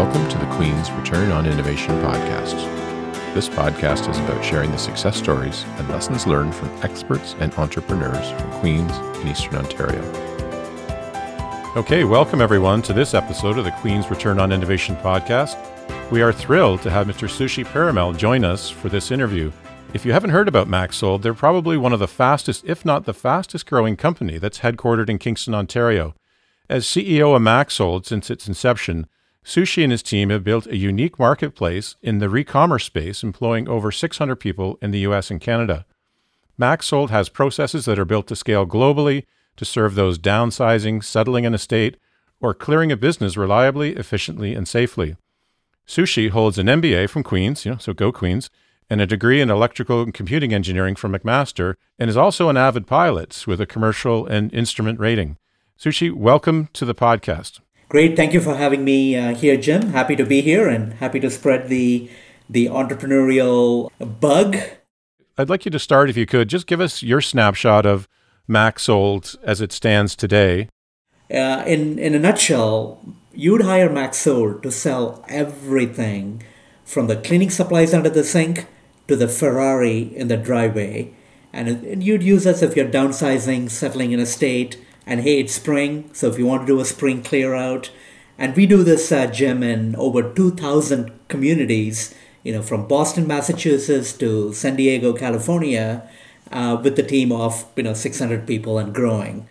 Welcome to the Queen's Return on Innovation podcast. This podcast is about sharing the success stories and lessons learned from experts and entrepreneurs from Queens and Eastern Ontario. Okay, welcome everyone to this episode of the Queen's Return on Innovation podcast. We are thrilled to have Mr. Sushee Perumal join us for this interview. If you haven't heard about MaxSold, they're probably one of the fastest, if not the fastest growing company that's headquartered in Kingston, Ontario. As CEO of MaxSold since its inception, Sushee and his team have built a unique marketplace in the re-commerce space, employing over 600 people in the US and Canada. MaxSold has processes that are built to scale globally to serve those downsizing, settling an estate, or clearing a business reliably, efficiently, and safely. Sushee holds an MBA from Queens, you know, so go Queens, and a degree in electrical and computing engineering from McMaster, and is also an avid pilot with a commercial and instrument rating. Sushee, welcome to the podcast. Great. Thank you for having me uh, here, Jim. Happy to be here and happy to spread the the entrepreneurial bug. I'd like you to start, if you could, just give us your snapshot of MaxSold as it stands today. Uh, in in a nutshell, you'd hire MaxSold to sell everything from the cleaning supplies under the sink to the Ferrari in the driveway, and, and you'd use us if you're downsizing, settling in a state and hey, it's spring, so if you want to do a spring clear out, and we do this uh, Jim in over 2,000 communities, you know, from Boston, Massachusetts to San Diego, California, uh, with the team of you know 600 people and growing.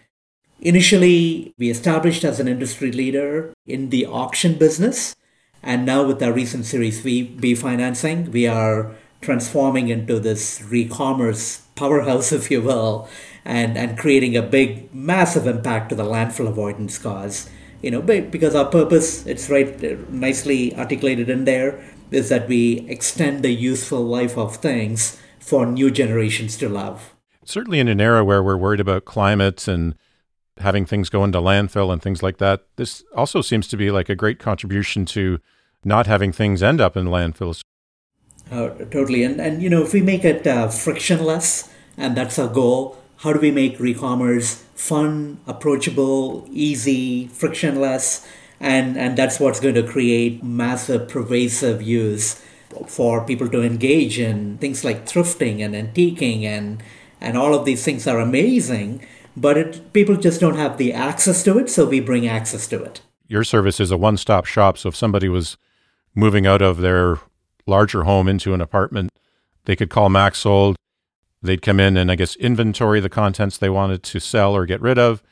Initially, we established as an industry leader in the auction business, and now with our recent Series B financing, we are transforming into this re-commerce powerhouse, if you will, and, and creating a big, massive impact to the landfill avoidance cause. You know, because our purpose, it's right uh, nicely articulated in there, is that we extend the useful life of things for new generations to love. Certainly in an era where we're worried about climate and having things go into landfill and things like that, this also seems to be like a great contribution to not having things end up in landfills. Uh, totally. And, and, you know, if we make it uh, frictionless, and that's our goal, how do we make re-commerce fun, approachable, easy, frictionless, and and that's what's going to create massive pervasive use for people to engage in things like thrifting and antiquing and and all of these things are amazing but it, people just don't have the access to it so we bring access to it. Your service is a one-stop shop so if somebody was moving out of their larger home into an apartment they could call MaxSold They'd come in and I guess inventory the contents they wanted to sell or get rid of.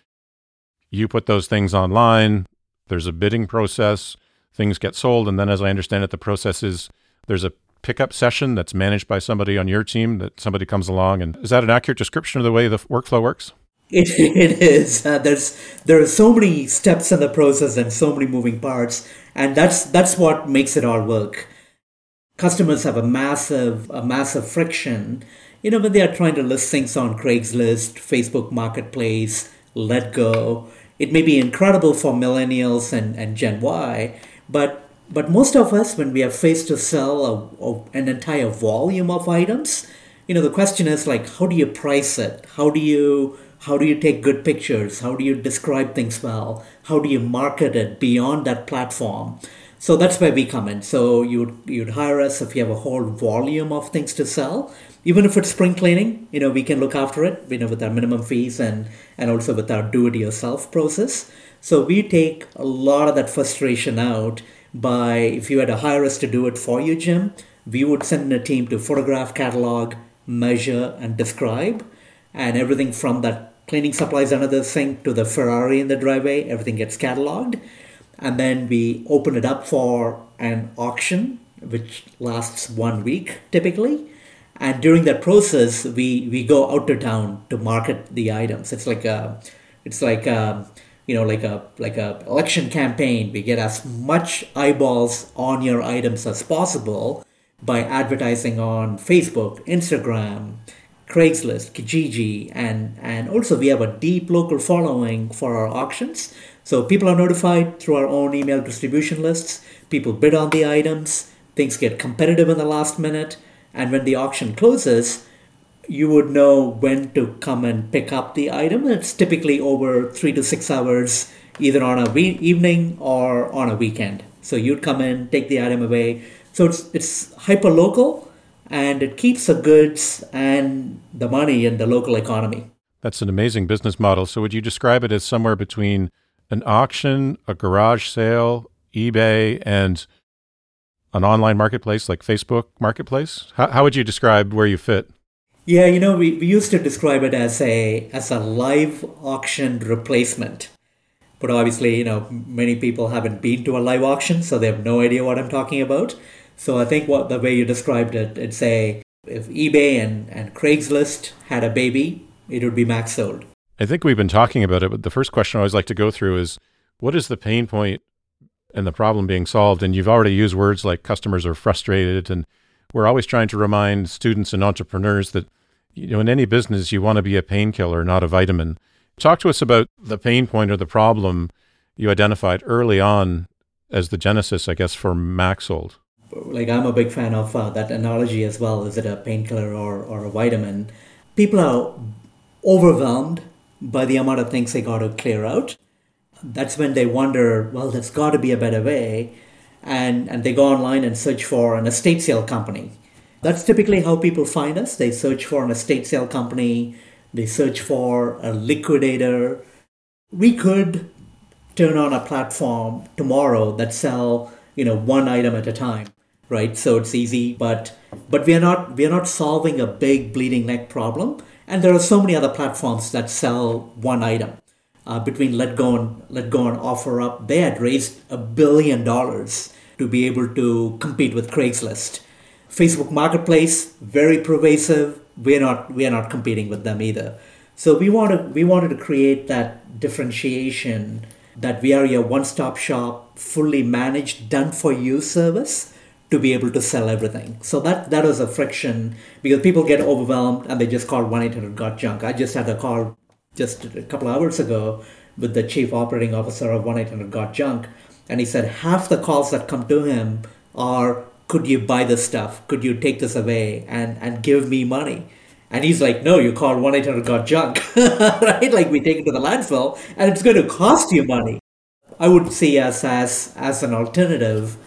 You put those things online. There's a bidding process. Things get sold. And then, as I understand it, the process is there's a pickup session that's managed by somebody on your team that somebody comes along. And is that an accurate description of the way the workflow works? It, it is. Uh, there's there are so many steps in the process and so many moving parts, and that's that's what makes it all work. Customers have a massive a massive friction you know, when they are trying to list things on Craigslist, Facebook Marketplace, Letgo, it may be incredible for millennials and, and Gen Y, but but most of us, when we are faced to sell a, a, an entire volume of items, you know, the question is like, how do you price it? How do you how do you take good pictures? How do you describe things well? How do you market it beyond that platform? So that's where we come in. So you'd you'd hire us if you have a whole volume of things to sell, even if it's spring cleaning, you know, we can look after it, you know, with our minimum fees and, and also with our do it yourself process. So we take a lot of that frustration out by if you had to hire us to do it for you, Jim, we would send in a team to photograph, catalog, measure, and describe. And everything from that cleaning supplies under the sink to the Ferrari in the driveway, everything gets cataloged. And then we open it up for an auction, which lasts one week typically and during that process we we go out to town to market the items. It's like a it's like a, you know like a like a election campaign. We get as much eyeballs on your items as possible by advertising on facebook instagram craigslist kijiji and and also we have a deep local following for our auctions. So people are notified through our own email distribution lists. People bid on the items. Things get competitive in the last minute and when the auction closes, you would know when to come and pick up the item. It's typically over three to six hours, either on a we- evening or on a weekend. So you'd come in, take the item away. So it's it's hyper local, and it keeps the goods and the money in the local economy. That's an amazing business model. So would you describe it as somewhere between an auction, a garage sale, eBay, and an online marketplace like Facebook Marketplace? How, how would you describe where you fit? Yeah, you know, we, we used to describe it as a as a live auction replacement. But obviously, you know, many people haven't been to a live auction, so they have no idea what I'm talking about. So I think what the way you described it, it's a if eBay and, and Craigslist had a baby, it would be Maxsold. I think we've been talking about it, but the first question I always like to go through is what is the pain point and the problem being solved? And you've already used words like customers are frustrated. And we're always trying to remind students and entrepreneurs that, you know, in any business, you want to be a painkiller, not a vitamin. Talk to us about the pain point or the problem you identified early on as the genesis, I guess, for Maxsold. Like, I'm a big fan of uh, that analogy as well. Is it a painkiller or, or a vitamin? People are overwhelmed by the amount of things they got to clear out. That's when they wonder, well, there's got to be a better way. And, and they go online and search for an estate sale company. That's typically how people find us. They search for an estate sale company, they search for a liquidator. We could turn on a platform tomorrow that sell, you know, one item at a time, right? So it's easy, but but we are not we are not solving a big bleeding neck problem and there are so many other platforms that sell one item. Uh, between LetGo and LetGo and they had raised a billion dollars to be able to compete with Craigslist. Facebook Marketplace, very pervasive. We're not we're not competing with them either. So we wanted we wanted to create that differentiation that we are your one-stop shop, fully managed, done for you service to be able to sell everything. So that that was a friction because people get overwhelmed and they just call 1-800-GOT-JUNK. I just had a call just a couple hours ago with the chief operating officer of 1-800-GOT-JUNK and he said half the calls that come to him are could you buy this stuff? Could you take this away and and give me money? And he's like, no, you call 1-800-GOT-JUNK, right? Like we take it to the landfill and it's going to cost you money. I would see us as, as an alternative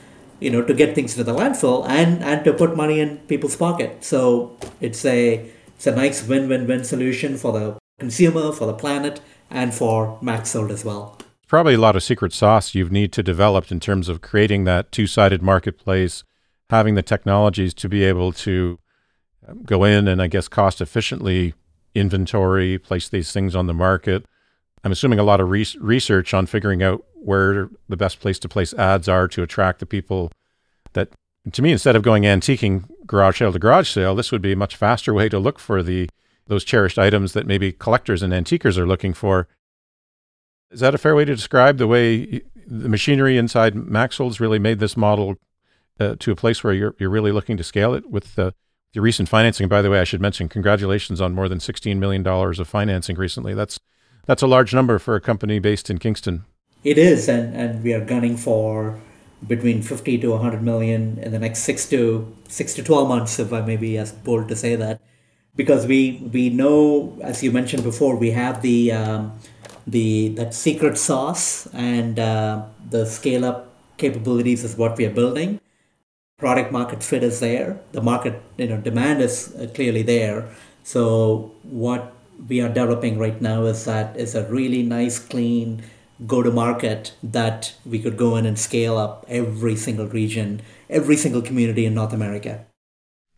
you know, to get things to the landfill and and to put money in people's pocket. So it's a it's a nice win-win-win solution for the consumer, for the planet, and for Maxsold as well. Probably a lot of secret sauce you need to develop in terms of creating that two-sided marketplace, having the technologies to be able to um, go in and I guess cost efficiently inventory, place these things on the market. I'm assuming a lot of re- research on figuring out where the best place to place ads are to attract the people that to me instead of going antiquing garage sale to garage sale this would be a much faster way to look for the those cherished items that maybe collectors and antiquers are looking for. Is that a fair way to describe the way the machinery inside Maxsold's really made this model uh, to a place where you're you're really looking to scale it with the the recent financing? By the way I should mention congratulations on more than 16 million dollars of financing recently. That's that's a large number for a company based in Kingston. It is, and, and we are gunning for between 50 to 100 million in the next six to six to 12 months, if I may be as bold to say that, because we we know, as you mentioned before, we have the um, the that secret sauce and uh, the scale up capabilities is what we are building. Product market fit is there. The market you know demand is uh, clearly there. So what we are developing right now is that is a really nice, clean go to market that we could go in and scale up every single region, every single community in North America.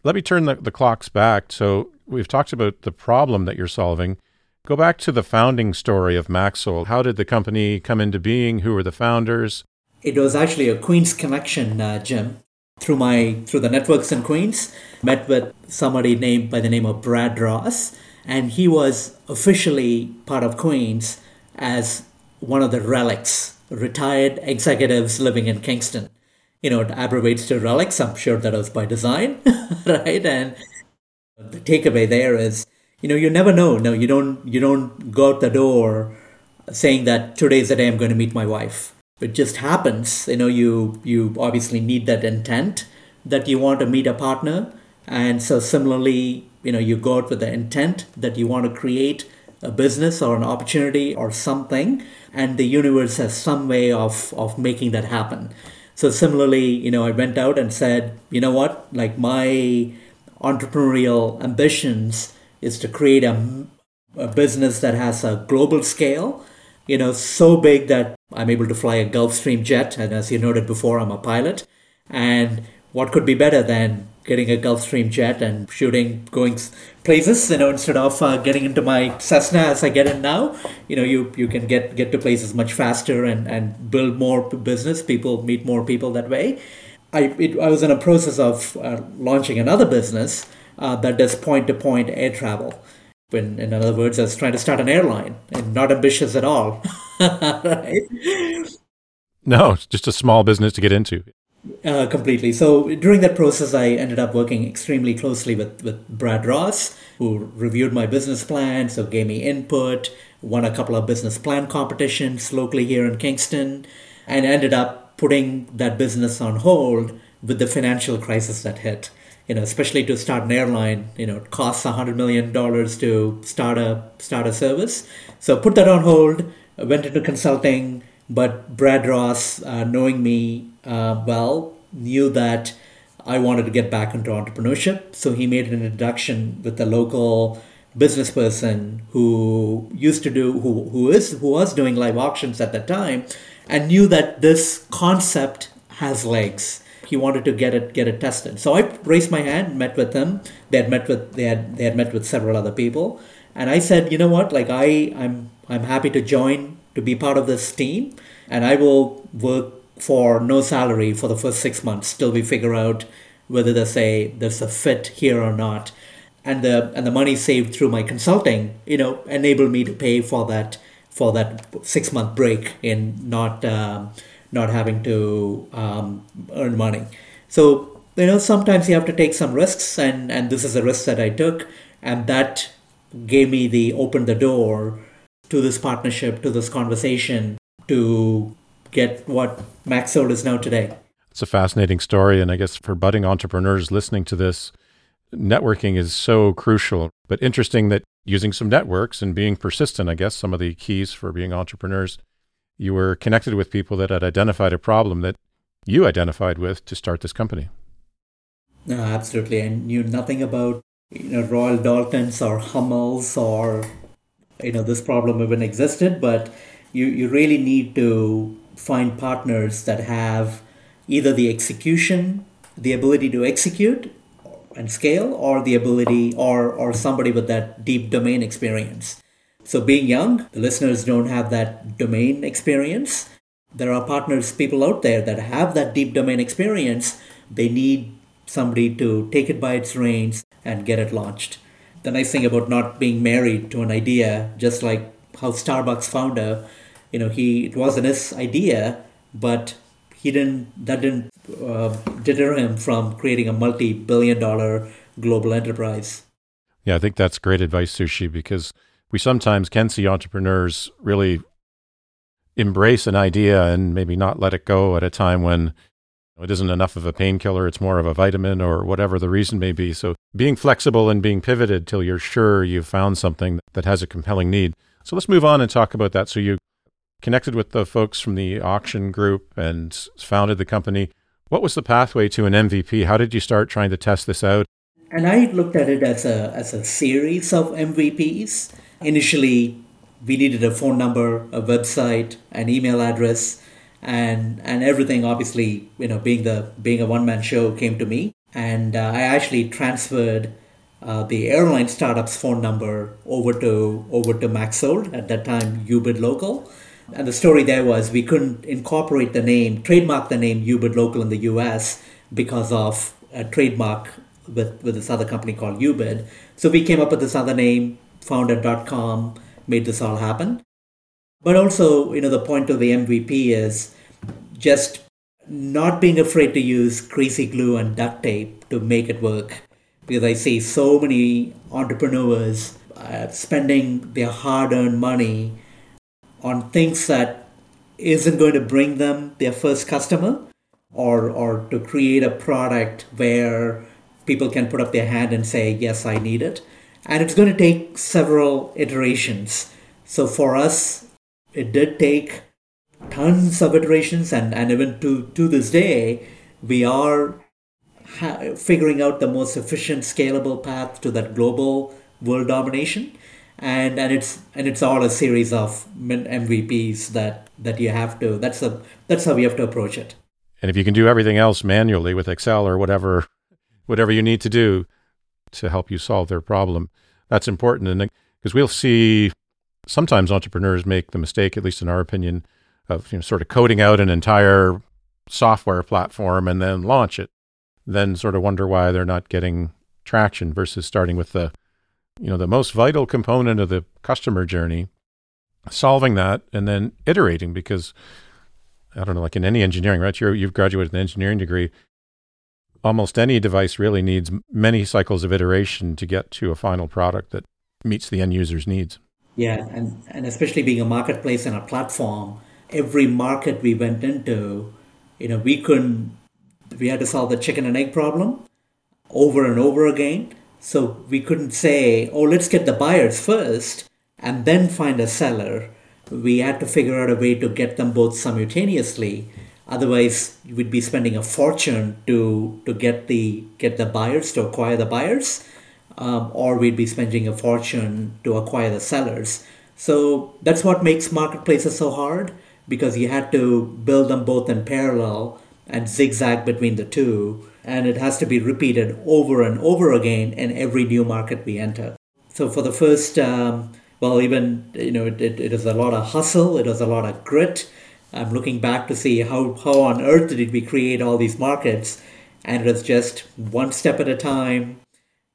Let me turn the, the clocks back. So we've talked about the problem that you're solving. Go back to the founding story of Maxsold. How did the company come into being? Who were the founders? It was actually a Queens connection, uh, Jim. Through my through the networks in Queens, met with somebody named by the name of Brad Ross, and he was officially part of Queens as one of the relics, retired executives living in Kingston. You know, it abbreviates to relics. I'm sure that was by design, right? And the takeaway there is, you know, you never know. No, you don't. You don't go out the door saying that today's the day I'm going to meet my wife. It just happens. You know, you you obviously need that intent that you want to meet a partner, and so similarly, you know, you go out with the intent that you want to create a business or an opportunity or something, and the universe has some way of, of making that happen. So similarly, you know, I went out and said, you know what, like my entrepreneurial ambitions is to create a, a business that has a global scale, you know, so big that I'm able to fly a Gulfstream jet. And as you noted before, I'm a pilot. And what could be better than getting a Gulfstream jet and shooting, going places, you know, instead of uh, getting into my Cessna as I get in now, you know, you, you can get, get to places much faster and, and build more business. People meet more people that way. I, it, I was in a process of uh, launching another business uh, that does point to point air travel. In, in other words, I was trying to start an airline and not ambitious at all. right? No, it's just a small business to get into. Uh, completely. So during that process, I ended up working extremely closely with, with Brad Ross, who reviewed my business plan, so gave me input, won a couple of business plan competitions locally here in Kingston, and ended up putting that business on hold with the financial crisis that hit. You know, especially to start an airline, you know, it costs hundred million dollars to start a start a service. So put that on hold. Went into consulting, but Brad Ross, uh, knowing me uh, well, knew that I wanted to get back into entrepreneurship. So he made an introduction with a local business person who used to do who who is who was doing live auctions at that time and knew that this concept has legs. He wanted to get it get it tested. So i raised my hand met with him. They had met with they had they had met with several other people. And i said you know what? Like i i'm i'm happy to join to be part of this team and i will work for no salary for the first six months till we figure out whether there's a there's a fit here or not. And the and the money saved through my consulting you know enabled me to pay for that for that six month break in not um, not having to um, earn money so you know sometimes you have to take some risks and and this is a risk that i took and that gave me the open the door to this partnership to this conversation to get what MaxSold is now today. It's a fascinating story. And I guess for budding entrepreneurs listening to this, networking is so crucial. But interesting that using some networks and being persistent, I guess, some of the keys for being entrepreneurs, you were connected with people that had identified a problem that you identified with to start this company. No, absolutely. I knew nothing about you know Royal Doultons or Hummels or you know this problem even existed, but you, you really need to find partners that have either the execution, the ability to execute and scale, or the ability, or, or somebody with that deep domain experience. So, being young, the listeners don't have that domain experience. There are partners, people out there that have that deep domain experience. They need somebody to take it by its reins and get it launched. The nice thing about not being married to an idea, just like how Starbucks founder you know he it wasn't his idea but he didn't that didn't uh, deter him from creating a multi-billion dollar global enterprise. Yeah i think that's great advice Sushee because we sometimes can see entrepreneurs really embrace an idea and maybe not let it go at a time when it isn't enough of a painkiller it's more of a vitamin or whatever the reason may be. So being flexible and being pivoted till you're sure you've found something that has a compelling need. So let's move on and talk about that. So you connected with the folks from the auction group and founded the company. What was the pathway to an MVP? How did you start trying to test this out? And I looked at it as a as a series of MVPs. Initially, we needed a phone number, a website, an email address, and and everything. Obviously, you know, being the being a one man show came to me, and uh, I actually transferred uh, the airline startup's phone number over to over to MaxSold at that time, Ubid Local, and the story there was we couldn't incorporate the name, trademark the name Ubid Local in the US because of a trademark with, with this other company called Ubid. So we came up with this other name, founded.com, made this all happen. But also, you know, the point of the MVP is just not being afraid to use greasy glue and duct tape to make it work. Because I see so many entrepreneurs uh, spending their hard earned money on things that isn't going to bring them their first customer or or to create a product where people can put up their hand and say yes i need it and it's going to take several iterations so for us it did take tons of iterations, and, and even to, to this day, we are ha- figuring out the most efficient, scalable path to that global world domination. And, and it's and it's all a series of MVPs that, that you have to that's a that's how we have to approach it. And if you can do everything else manually with Excel or whatever whatever you need to do to help you solve their problem, that's important. And uh, because we'll see sometimes entrepreneurs make the mistake, at least in our opinion, of you know, sort of coding out an entire software platform and then launch it, then sort of wonder why they're not getting traction versus starting with the you know the most vital component of the customer journey solving that and then iterating because i don't know like in any engineering right you you've graduated an engineering degree. Almost any device really needs many cycles of iteration to get to a final product that meets the end user's needs. Yeah and, and especially being a marketplace and a platform every market we went into you know we couldn't we had to solve the chicken and egg problem over and over again so we couldn't say, oh, let's get the buyers first and then find a seller. We had to figure out a way to get them both simultaneously. Otherwise, we'd be spending a fortune to to get the get the buyers to acquire the buyers, um, or we'd be spending a fortune to acquire the sellers. So that's what makes marketplaces so hard because you had to build them both in parallel and zigzag between the two and it has to be repeated over and over again in every new market we enter. So for the first, um, well, even you know, it, it, it is a lot of hustle. It is a lot of grit. I'm looking back to see how how on earth did we create all these markets, and it was just one step at a time,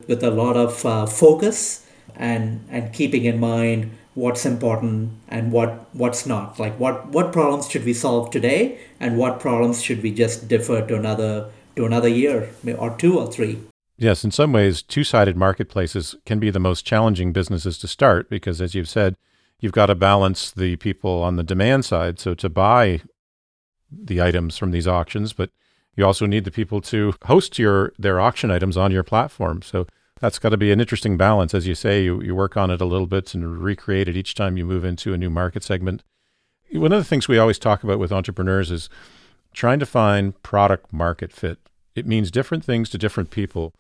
with a lot of uh, focus and and keeping in mind what's important and what what's not. Like what what problems should we solve today, and what problems should we just defer to another to another year or two or three. Yes, in some ways, two sided marketplaces can be the most challenging businesses to start because, as you've said, you've got to balance the people on the demand side. So, to buy the items from these auctions, but you also need the people to host your their auction items on your platform. So, that's got to be an interesting balance. As you say, you, you work on it a little bit and recreate it each time you move into a new market segment. One of the things we always talk about with entrepreneurs is trying to find product market fit. It means different things to different people.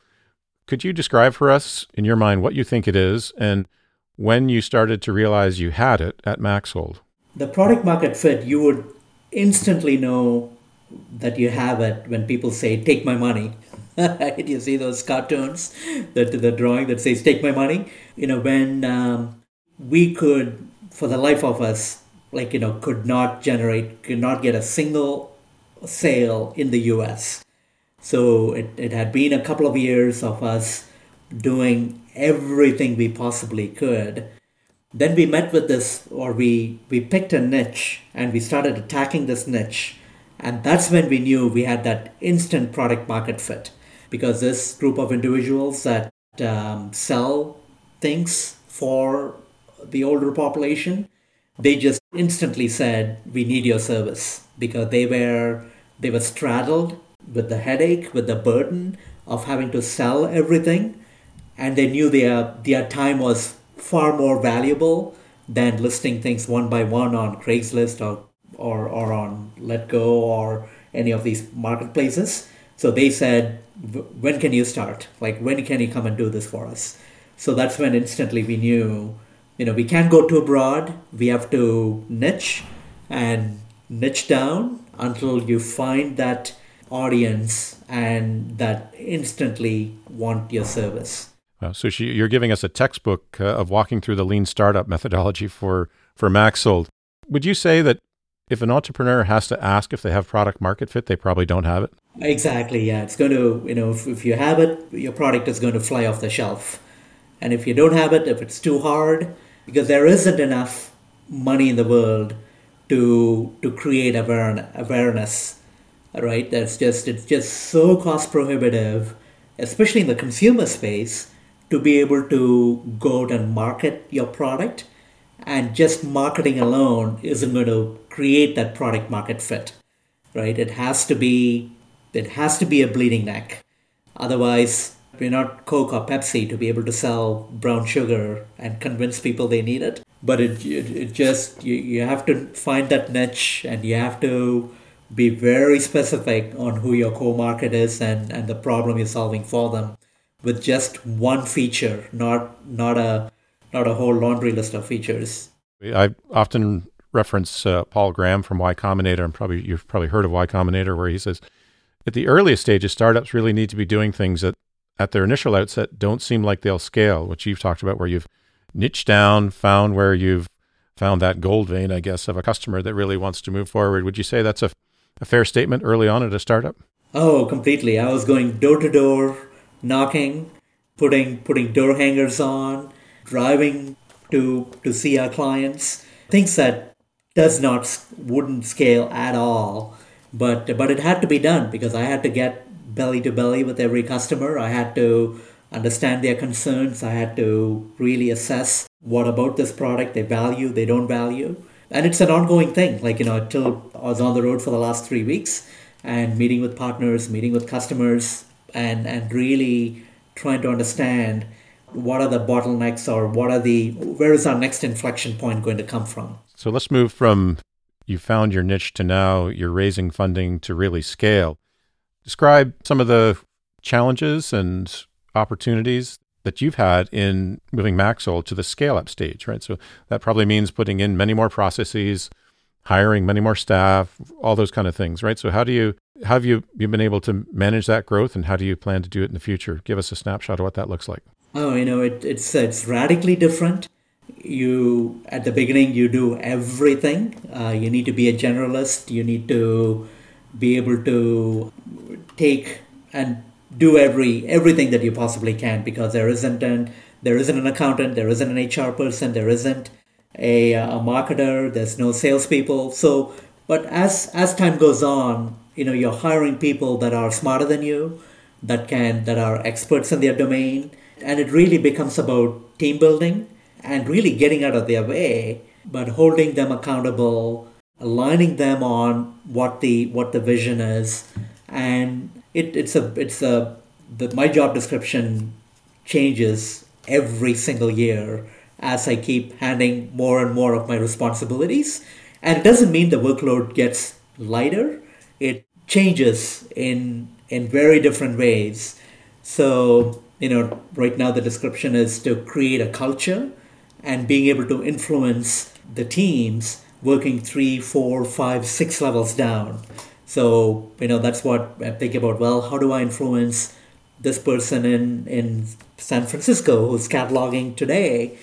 Could you describe for us, in your mind, what you think it is and when you started to realize you had it at MaxSold? The product market fit, you would instantly know that you have it when people say, Take my money. you see those cartoons, the, the drawing that says, Take my money? You know, when um, we could, for the life of us, like, you know, could not generate, could not get a single sale in the US. So it, it had been a couple of years of us doing everything we possibly could. Then we met with this, or we, we picked a niche and we started attacking this niche. And that's when we knew we had that instant product market fit because this group of individuals that um, sell things for the older population, they just instantly said, We need your service because they were they were straddled with the headache, with the burden of having to sell everything, and they knew their their time was far more valuable than listing things one by one on Craigslist or or, or on Letgo or any of these marketplaces. So they said, when can you start? Like, when can you come and do this for us? So that's when instantly we knew, you know, we can't go too broad. We have to niche and niche down until you find that audience and that instantly want your service. Wow. Sushee, you're giving us a textbook uh, of walking through the lean startup methodology for for MaxSold. Would you say that if an entrepreneur has to ask if they have product market fit, they probably don't have it? Exactly. Yeah, it's going to you know if, if you have it, your product is going to fly off the shelf, and if you don't have it, if it's too hard, because there isn't enough money in the world to to create awareness right? That's just it's just so cost prohibitive especially in the consumer space to be able to go out and market your product. And just marketing alone isn't going to create that product market fit right? It has to be it has to be a bleeding neck. Otherwise we're not coke or pepsi to be able to sell brown sugar and convince people they need it? But it, it, it just you, you have to find that niche and you have to be very specific on who your core market is and, and the problem you're solving for them with just one feature not not a not a whole laundry list of features. I often reference uh, paul graham from y combinator and probably you've probably heard of y combinator where he says at the earliest stages startups really need to be doing things that at their initial outset don't seem like they'll scale which you've talked about where you've niched down, found where you've found that gold vein, I guess, of a customer that really wants to move forward. Would you say that's a, a fair statement early on at a startup? Oh, completely. I was going door to door, knocking, putting putting door hangers on, driving to to see our clients. Things that does not wouldn't scale at all, but but it had to be done because I had to get belly to belly with every customer. I had to understand their concerns. I had to really assess what about this product they value, they don't value. And it's an ongoing thing. Like, you know, until I was on the road for the last three weeks and meeting with partners, meeting with customers, and, and really trying to understand what are the bottlenecks or what are the, where is our next inflection point going to come from? So let's move from you found your niche to now you're raising funding to really scale. Describe some of the challenges and opportunities that you've had in moving MaxSold to the scale up stage, right? So that probably means putting in many more processes, hiring many more staff, all those kind of things, right? So how do you have you you been able to manage that growth, and how do you plan to do it in the future? Give us a snapshot of what that looks like. Oh, you know, it, it's it's radically different. You at the beginning you do everything. Uh, you need to be a generalist. You need to be able to take and do every everything that you possibly can because there isn't an there isn't an accountant, there isn't an HR person, there isn't a, uh, a marketer, there's no salespeople. So, but as as time goes on, you know, you're hiring people that are smarter than you, that can that are experts in their domain, and it really becomes about team building and really getting out of their way, but holding them accountable, aligning them on what the what the vision is, and it, it's a it's a the, my job description changes every single year as I keep handing more and more of my responsibilities. And it doesn't mean the workload gets lighter. It changes in in very different ways. So, you know, right now the description is to create a culture and being able to influence the teams working three, four, five, six levels down. So, you know, that's what I think about. Well, how do I influence this person in, in San Francisco who's cataloging today?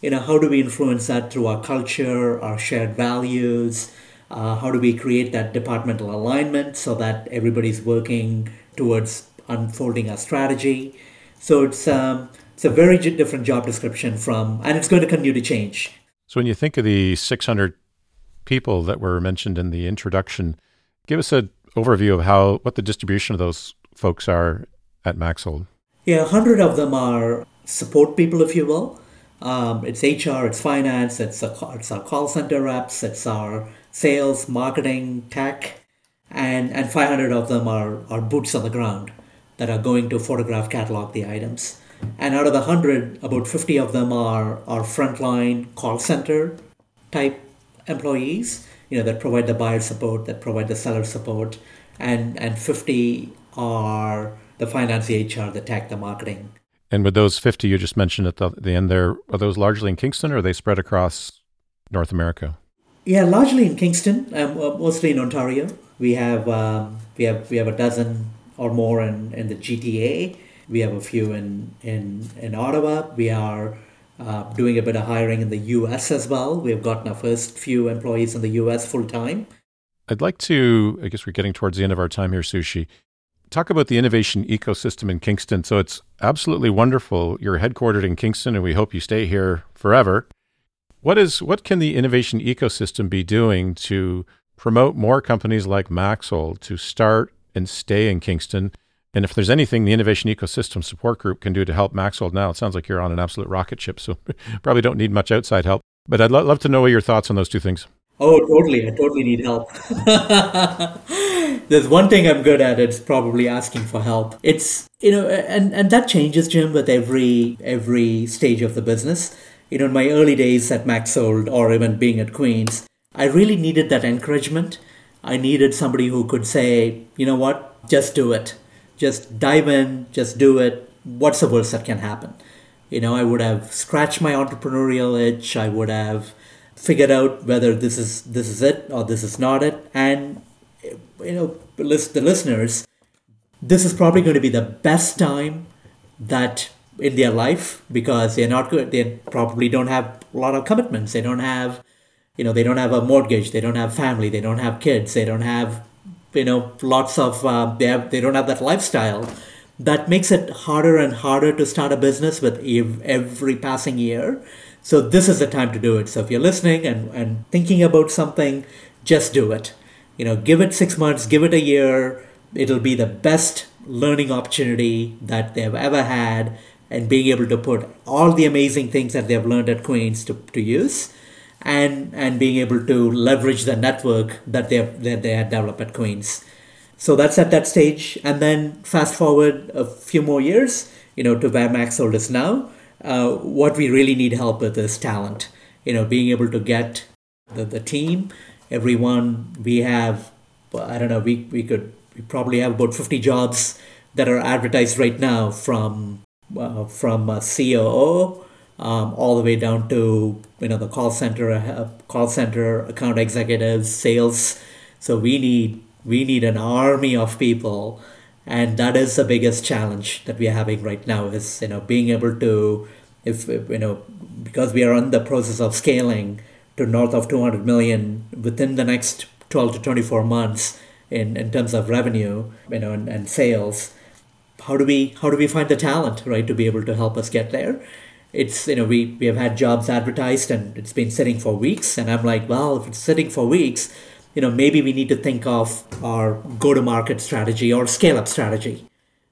You know, how do we influence that through our culture, our shared values? Uh, how do we create that departmental alignment so that everybody's working towards unfolding our strategy? So it's um, it's a very different job description from, and it's going to continue to change. So when you think of the 600 people that were mentioned in the introduction, Give us an overview of how what the distribution of those folks are at MaxSold. Yeah, a hundred of them are support people, if you will. Um, it's HR, it's finance, it's, a, it's our call center reps, it's our sales, marketing, tech, and, and 500 of them are, are boots on the ground that are going to photograph, catalog the items. And out of the 100, about 50 of them are, are frontline call center type employees you know that provide the buyer support, that provide the seller support, and and 50 are the finance, the HR, the tech, the marketing. And with those 50 you just mentioned at the, the end there, are those largely in Kingston or are they spread across North America? Yeah, largely in Kingston, um, mostly in Ontario. We have um, we have we have a dozen or more in, in the GTA. We have a few in in in Ottawa. We are uh, doing a bit of hiring in the US as well. We have gotten our first few employees in the US full time. I'd like to, I guess we're getting towards the end of our time here, Sushee. Talk about the innovation ecosystem in Kingston. So it's absolutely wonderful. You're headquartered in Kingston, and we hope you stay here forever. What is what can the innovation ecosystem be doing to promote more companies like MaxSold to start and stay in Kingston and if there's anything the Innovation Ecosystem Support Group can do to help MaxSold now, it sounds like you're on an absolute rocket ship, so probably don't need much outside help. But I'd lo- love to know your thoughts on those two things. Oh, totally. I totally need help. There's one thing I'm good at. It's probably asking for help. It's you know, and and that changes, Jim, with every every stage of the business. you know, in my early days at MaxSold or even being at Queens, I really needed that encouragement. I needed somebody who could say, you know what, just do it. Just dive in, just do it. What's the worst that can happen? You know, I would have scratched my entrepreneurial itch. I would have figured out whether this is this is it or this is not it. And you know, list the listeners, this is probably going to be the best time that in their life because they're not good. They probably don't have a lot of commitments. They don't have, you know, they don't have a mortgage. They don't have family. They don't have kids. They don't have, you know, lots of. Uh, they have. They don't have that lifestyle. That makes it harder and harder to start a business with every passing year. So this is the time to do it. So if you're listening and, and thinking about something, just do it. You know, give it six months, give it a year. It'll be the best learning opportunity that they've ever had and being able to put all the amazing things that they've learned at Queens to, to use and and being able to leverage the network that they that they had developed at Queens. So that's at that stage, and then fast forward a few more years, you know, to where MaxSold is now. Uh, what we really need help with is talent. You know, being able to get the, the team, everyone. We have, I don't know, we, we could we probably have about 50 jobs that are advertised right now from uh, from a COO um, all the way down to you know the call center, uh, call center account executives, sales. So we need we need an army of people, and that is the biggest challenge that we are having right now. Is you know being able to if, you know because we are in the process of scaling to north of 200 million within the next 12 to 24 months in, in terms of revenue you know and, and sales how do we how do we find the talent right to be able to help us get there it's you know we we have had jobs advertised and it's been sitting for weeks and i'm like well if it's sitting for weeks you know maybe we need to think of our go to market strategy or scale up strategy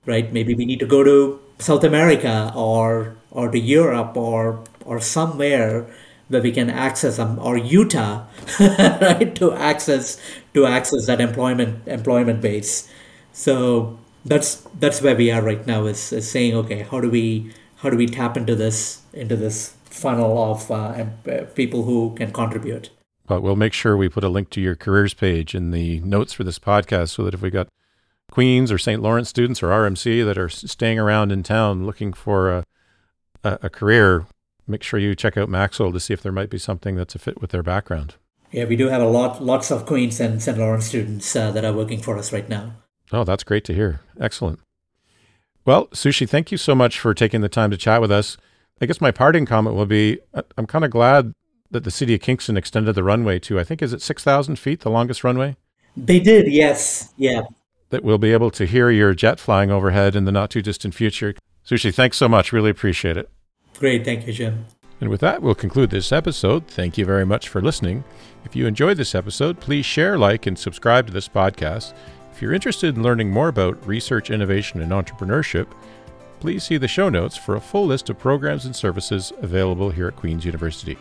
right? Maybe we need to go to south america or or to europe or or somewhere where we can access them or utah right to access to access that employment employment base. So that's that's where we are right now is, is saying okay how do we how do we tap into this into this funnel of uh, uh, people who can contribute but we'll make sure we put a link to your careers page in the notes for this podcast so that if we got queens or st lawrence students or rmc that are staying around in town looking for a, a, a career make sure you check out MaxSold to see if there might be something that's a fit with their background yeah we do have a lot lots of queens and st lawrence students uh, that are working for us right now Oh, that's great to hear. Excellent. Well, Sushee, thank you so much for taking the time to chat with us. I guess my parting comment will be uh, I'm kind of glad that the city of Kingston extended the runway to, I think, is it 6,000 feet, the longest runway? They did, yes. Yeah. That we'll be able to hear your jet flying overhead in the not too distant future. Sushee, thanks so much. Really appreciate it. Great. Thank you, Jim. And with that, we'll conclude this episode. Thank you very much for listening. If you enjoyed this episode, please share, like, and subscribe to this podcast. If you're interested in learning more about research, innovation, and entrepreneurship, please see the show notes for a full list of programs and services available here at Queen's University.